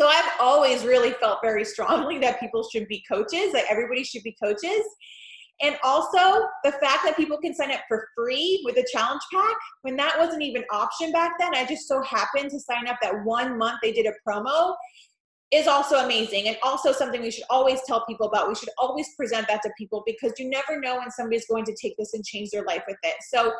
So I've always really felt very strongly that people should be coaches, that everybody should be coaches. And also the fact that people can sign up for free with a challenge pack, when that wasn't even an option back then, I just so happened to sign up that one month they did a promo is also amazing and also something we should always tell people about. We should always present that to people because you never know when somebody's going to take this and change their life with it. So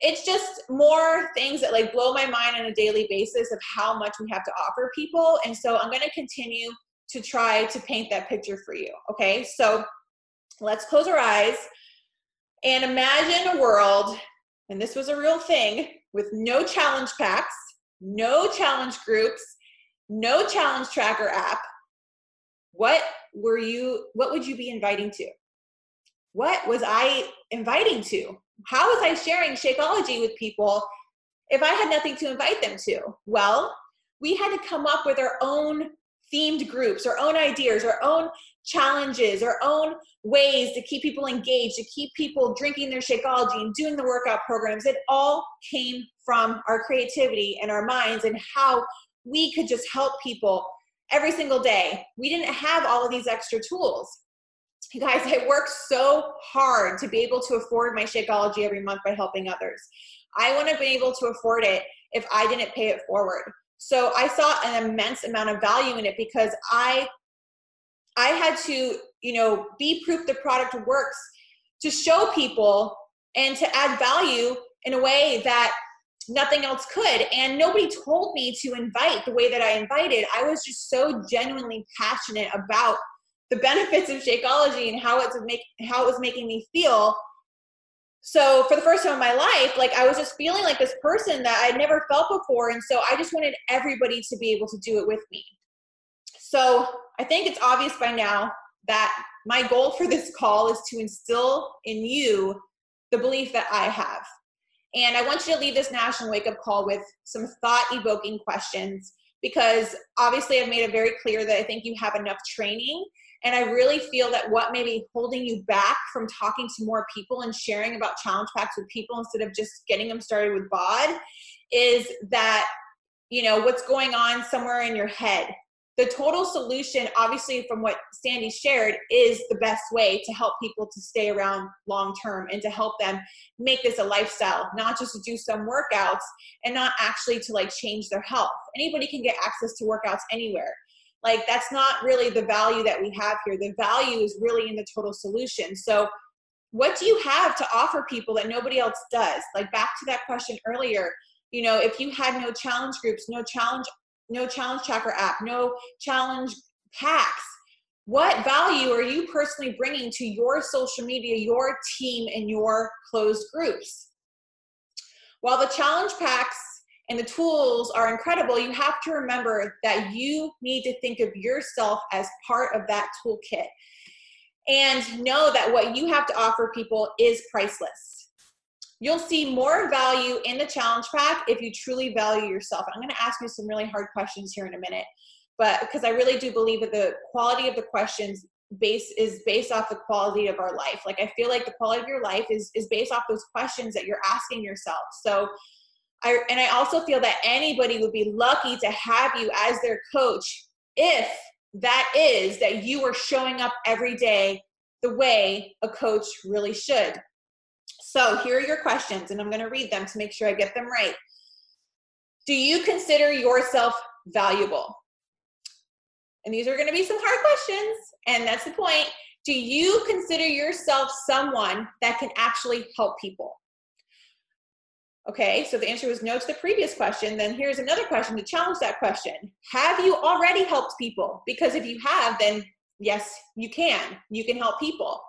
it's just more things that like blow my mind on a daily basis of how much we have to offer people. And so I'm going to continue to try to paint that picture for you. Okay. So let's close our eyes and imagine a world, and this was a real thing, with no challenge packs, no challenge groups, no challenge tracker app. What were you, what would you be inviting to? What was I inviting to? How was I sharing Shakeology with people if I had nothing to invite them to? Well, we had to come up with our own themed groups, our own ideas, our own challenges, our own ways to keep people engaged, to keep people drinking their Shakeology and doing the workout programs. It all came from our creativity and our minds and how we could just help people every single day. We didn't have all of these extra tools. You guys, I worked so hard to be able to afford my Shakeology every month by helping others. I wouldn't have been able to afford it if I didn't pay it forward. So I saw an immense amount of value in it because I I had to, you know, be proof the product works to show people and to add value in a way that nothing else could. And nobody told me to invite the way that I invited. I was just so genuinely passionate about the benefits of Shakeology and how it's make how it was making me feel. So for the first time in my life, like I was just feeling like this person that I'd never felt before. And so I just wanted everybody to be able to do it with me. So I think it's obvious by now that my goal for this call is to instill in you the belief that I have. And I want you to leave this national wake up call with some thought evoking questions because obviously I've made it very clear that I think you have enough training. And I really feel that what may be holding you back from talking to more people and sharing about challenge packs with people instead of just getting them started with BOD is that, you know, what's going on somewhere in your head. The total solution obviously from what sandy shared is the best way to help people to stay around long term and to help them make this a lifestyle not just to do some workouts and not actually to like change their health. Anybody can get access to workouts anywhere like that's not really the value that we have here the value is really in the total solution so what do you have to offer people that nobody else does like back to that question earlier you know if you had no challenge groups no challenge no challenge tracker app, no challenge packs. What value are you personally bringing to your social media, your team, and your closed groups? While the challenge packs and the tools are incredible, you have to remember that you need to think of yourself as part of that toolkit and know that what you have to offer people is priceless. You'll see more value in the challenge pack if you truly value yourself. I'm going to ask you some really hard questions here in a minute, but because I really do believe that the quality of the questions base is based off the quality of our life. Like I feel like the quality of your life is is based off those questions that you're asking yourself. So I and I also feel that anybody would be lucky to have you as their coach if that is that you are showing up every day the way a coach really should. So here are your questions, and I'm going to read them to make sure I get them right. Do you consider yourself valuable? And these are going to be some hard questions, and that's the point. Do you consider yourself someone that can actually help people? Okay, so the answer was no to the previous question. Then here's another question to challenge that question Have you already helped people? Because if you have, then yes, you can. You can help people.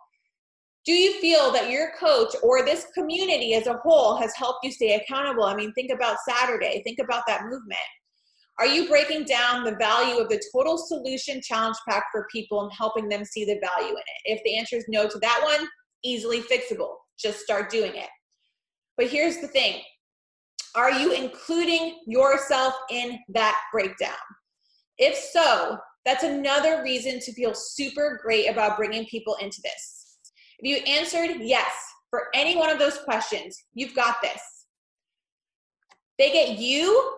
Do you feel that your coach or this community as a whole has helped you stay accountable? I mean, think about Saturday, think about that movement. Are you breaking down the value of the total solution challenge pack for people and helping them see the value in it? If the answer is no to that one, easily fixable. Just start doing it. But here's the thing Are you including yourself in that breakdown? If so, that's another reason to feel super great about bringing people into this. If you answered yes for any one of those questions, you've got this. They get you,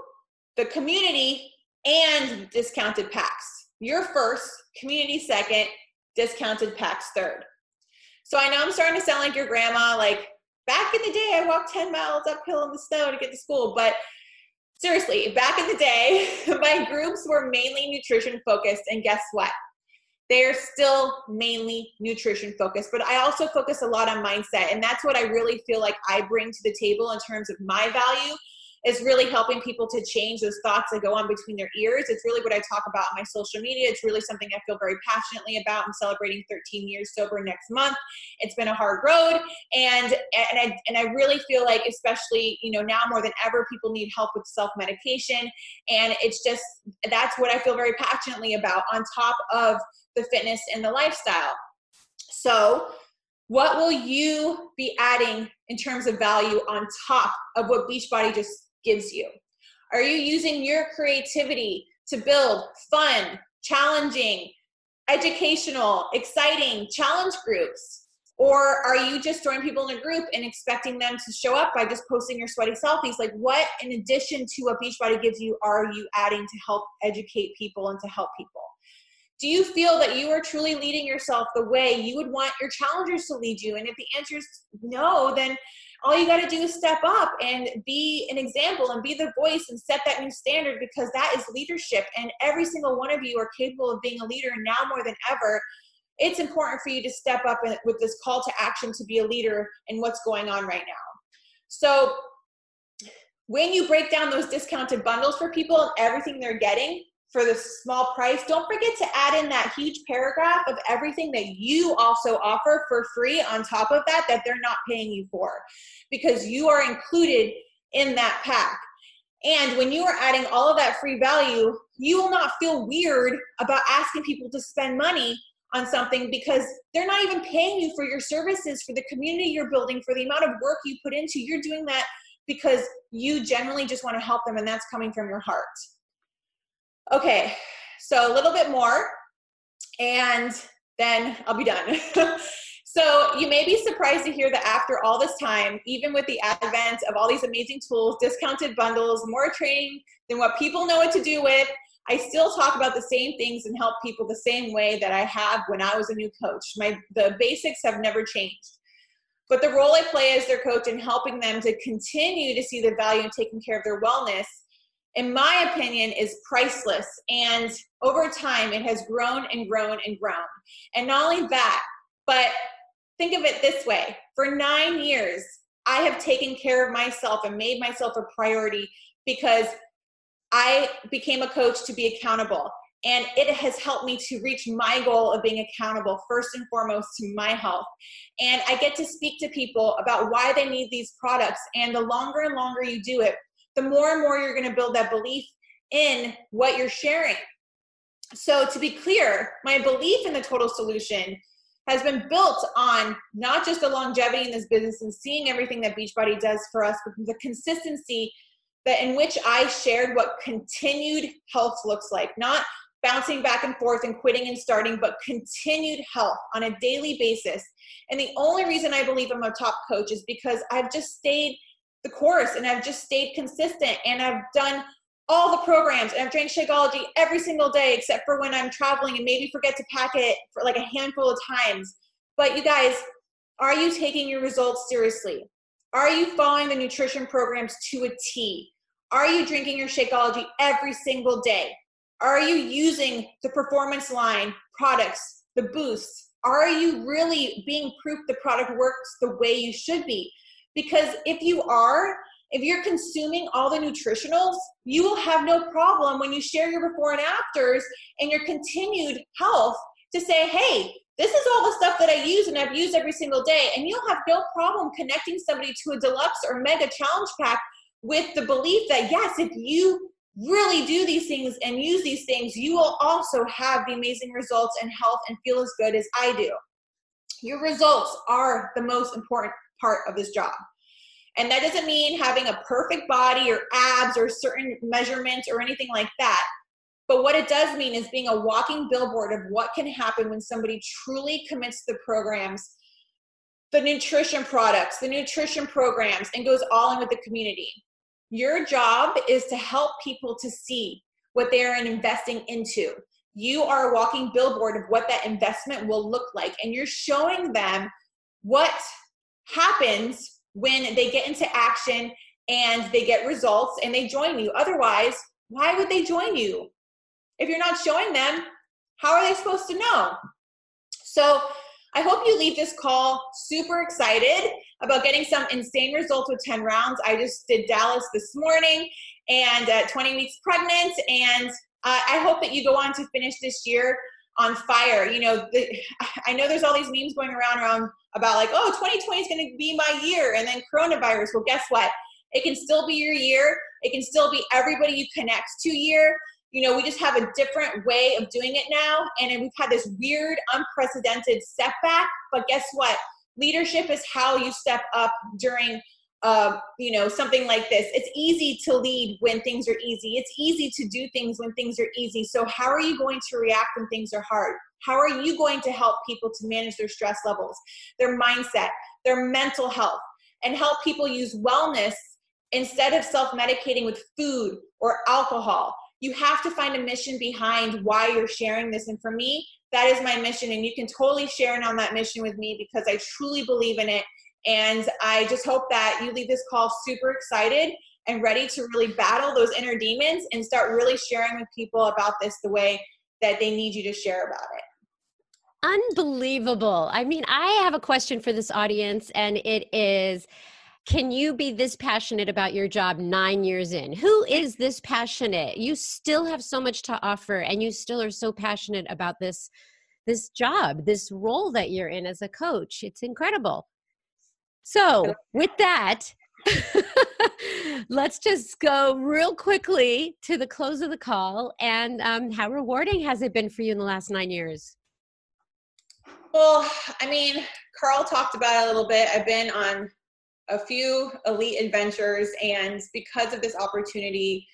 the community, and discounted packs. Your first, community second, discounted packs third. So I know I'm starting to sound like your grandma. Like back in the day, I walked 10 miles uphill in the snow to get to school. But seriously, back in the day, my groups were mainly nutrition focused. And guess what? They're still mainly nutrition focused, but I also focus a lot on mindset. And that's what I really feel like I bring to the table in terms of my value is really helping people to change those thoughts that go on between their ears. It's really what I talk about on my social media. It's really something I feel very passionately about. I'm celebrating 13 years sober next month. It's been a hard road, and and I and I really feel like, especially you know now more than ever, people need help with self medication, and it's just that's what I feel very passionately about. On top of the fitness and the lifestyle, so what will you be adding in terms of value on top of what Beachbody just gives you? Are you using your creativity to build fun, challenging, educational, exciting challenge groups? Or are you just throwing people in a group and expecting them to show up by just posting your sweaty selfies? Like, what, in addition to what Beachbody gives you, are you adding to help educate people and to help people? Do you feel that you are truly leading yourself the way you would want your challengers to lead you? And if the answer is no, then all you got to do is step up and be an example and be the voice and set that new standard because that is leadership. And every single one of you are capable of being a leader. And now more than ever, it's important for you to step up with this call to action to be a leader in what's going on right now. So, when you break down those discounted bundles for people and everything they're getting, for the small price. Don't forget to add in that huge paragraph of everything that you also offer for free on top of that that they're not paying you for because you are included in that pack. And when you are adding all of that free value, you will not feel weird about asking people to spend money on something because they're not even paying you for your services, for the community you're building, for the amount of work you put into. You're doing that because you generally just want to help them, and that's coming from your heart. Okay, so a little bit more, and then I'll be done. so you may be surprised to hear that after all this time, even with the advent of all these amazing tools, discounted bundles, more training than what people know what to do with, I still talk about the same things and help people the same way that I have when I was a new coach. My the basics have never changed. But the role I play as their coach in helping them to continue to see the value in taking care of their wellness in my opinion, is priceless. And over time, it has grown and grown and grown. And not only that, but think of it this way for nine years, I have taken care of myself and made myself a priority because I became a coach to be accountable. And it has helped me to reach my goal of being accountable, first and foremost, to my health. And I get to speak to people about why they need these products. And the longer and longer you do it, the more and more you're going to build that belief in what you're sharing. So, to be clear, my belief in the total solution has been built on not just the longevity in this business and seeing everything that Beachbody does for us, but the consistency that in which I shared what continued health looks like, not bouncing back and forth and quitting and starting, but continued health on a daily basis. And the only reason I believe I'm a top coach is because I've just stayed the course and I've just stayed consistent and I've done all the programs and I've drank Shakeology every single day except for when I'm traveling and maybe forget to pack it for like a handful of times. But you guys, are you taking your results seriously? Are you following the nutrition programs to a T? Are you drinking your Shakeology every single day? Are you using the performance line products, the boosts? Are you really being proof the product works the way you should be? Because if you are, if you're consuming all the nutritionals, you will have no problem when you share your before and afters and your continued health to say, hey, this is all the stuff that I use and I've used every single day. And you'll have no problem connecting somebody to a deluxe or mega challenge pack with the belief that, yes, if you really do these things and use these things, you will also have the amazing results and health and feel as good as I do. Your results are the most important part of this job. And that doesn't mean having a perfect body or abs or certain measurements or anything like that. But what it does mean is being a walking billboard of what can happen when somebody truly commits to the programs, the nutrition products, the nutrition programs, and goes all in with the community. Your job is to help people to see what they are investing into. You are a walking billboard of what that investment will look like, and you're showing them what happens when they get into action and they get results and they join you. Otherwise, why would they join you? If you're not showing them, how are they supposed to know? So I hope you leave this call super excited about getting some insane results with 10 rounds. I just did Dallas this morning and uh, 20 weeks pregnant. And uh, I hope that you go on to finish this year on fire. You know, the, I know there's all these memes going around around about like, oh, 2020 is going to be my year, and then coronavirus. Well, guess what? It can still be your year. It can still be everybody you connect to year. You know, we just have a different way of doing it now, and we've had this weird, unprecedented setback. But guess what? Leadership is how you step up during uh, you know something like this. It's easy to lead when things are easy. It's easy to do things when things are easy. So how are you going to react when things are hard? How are you going to help people to manage their stress levels their mindset their mental health and help people use wellness instead of self-medicating with food or alcohol? You have to find a mission behind why you're sharing this. And for me that is my mission. And you can totally share in on that mission with me because i truly believe in it and I just hope that you leave this call super excited and ready to really battle those inner demons and start really sharing with people about this the way that they need you to share about it. Unbelievable. I mean, I have a question for this audience, and it is can you be this passionate about your job nine years in? Who is this passionate? You still have so much to offer, and you still are so passionate about this this job, this role that you're in as a coach. It's incredible. So, with that, let's just go real quickly to the close of the call. And um, how rewarding has it been for you in the last nine years? Well, I mean, Carl talked about it a little bit. I've been on a few elite adventures, and because of this opportunity,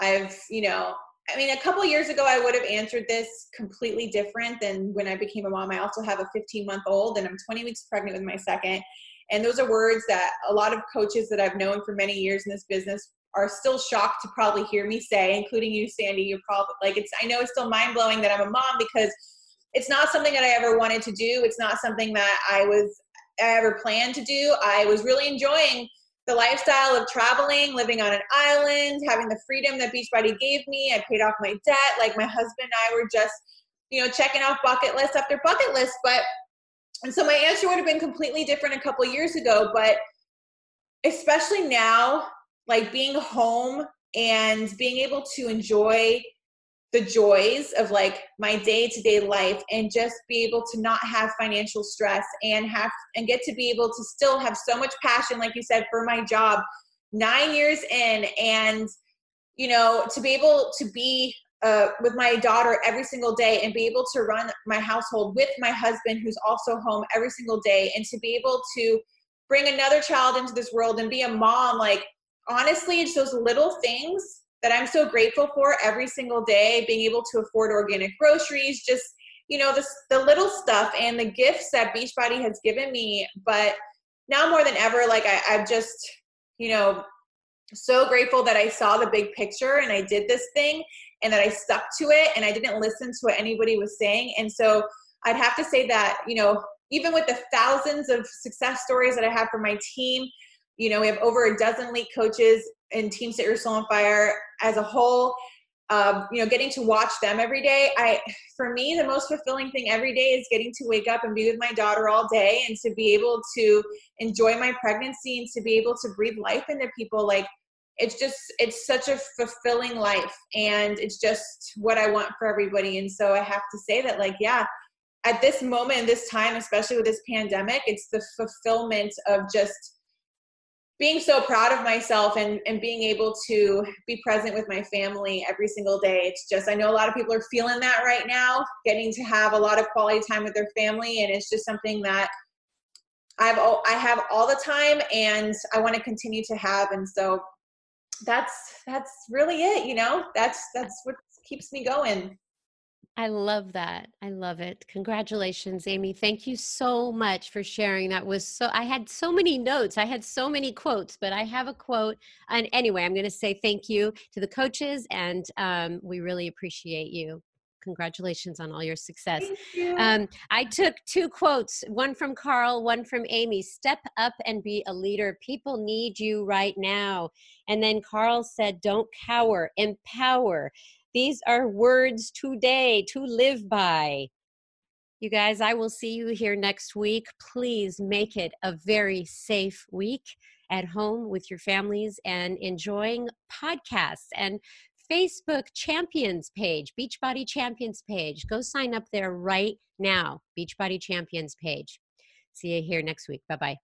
I've, you know, I mean, a couple years ago, I would have answered this completely different than when I became a mom. I also have a 15 month old, and I'm 20 weeks pregnant with my second. And those are words that a lot of coaches that I've known for many years in this business are still shocked to probably hear me say, including you, Sandy. You're probably like, it's, I know it's still mind blowing that I'm a mom because it's not something that I ever wanted to do. It's not something that I was, I ever planned to do. I was really enjoying the lifestyle of traveling, living on an island, having the freedom that Beachbody gave me. I paid off my debt. Like my husband and I were just, you know, checking off bucket list after bucket list. But and so my answer would have been completely different a couple years ago, but especially now, like being home and being able to enjoy the joys of like my day-to-day life and just be able to not have financial stress and have and get to be able to still have so much passion like you said for my job 9 years in and you know to be able to be uh, with my daughter every single day and be able to run my household with my husband who's also home every single day and to be able to bring another child into this world and be a mom like honestly it's those little things that i'm so grateful for every single day being able to afford organic groceries just you know the, the little stuff and the gifts that beachbody has given me. But now more than ever like I, i've just you know so grateful that i saw the big picture and i did this thing and that I stuck to it and I didn't listen to what anybody was saying. And so I'd have to say that, you know, even with the thousands of success stories that I have for my team, you know, we have over a dozen elite coaches and teams that Your Soul on Fire as a whole. Um, you know, getting to watch them every day. I, for me, the most fulfilling thing every day is getting to wake up and be with my daughter all day, and to be able to enjoy my pregnancy and to be able to breathe life into people. Like it's just it's such a fulfilling life and it's just what i want for everybody and so i have to say that like yeah at this moment this time especially with this pandemic it's the fulfillment of just being so proud of myself and, and being able to be present with my family every single day. It's just i know a lot of people are feeling that right now getting to have a lot of quality time with their family and it's just something that I've all, I have all the time and I want to continue to have and so that's that's really it you know that's that's what keeps me going I love that. I love it. Congratulations, Amy. Thank you so much for sharing. That was so, I had so many notes. I had so many quotes, but I have a quote. And anyway, I'm going to say thank you to the coaches, and um, we really appreciate you. Congratulations on all your success. You. Um, I took two quotes, one from Carl, one from Amy. Step up and be a leader. People need you right now. And then Carl said, Don't cower, empower. These are words today to live by. You guys, I will see you here next week. Please make it a very safe week at home with your families and enjoying podcasts and Facebook Champions page, Beachbody Champions page. Go sign up there right now, Beachbody Champions page. See you here next week. Bye bye.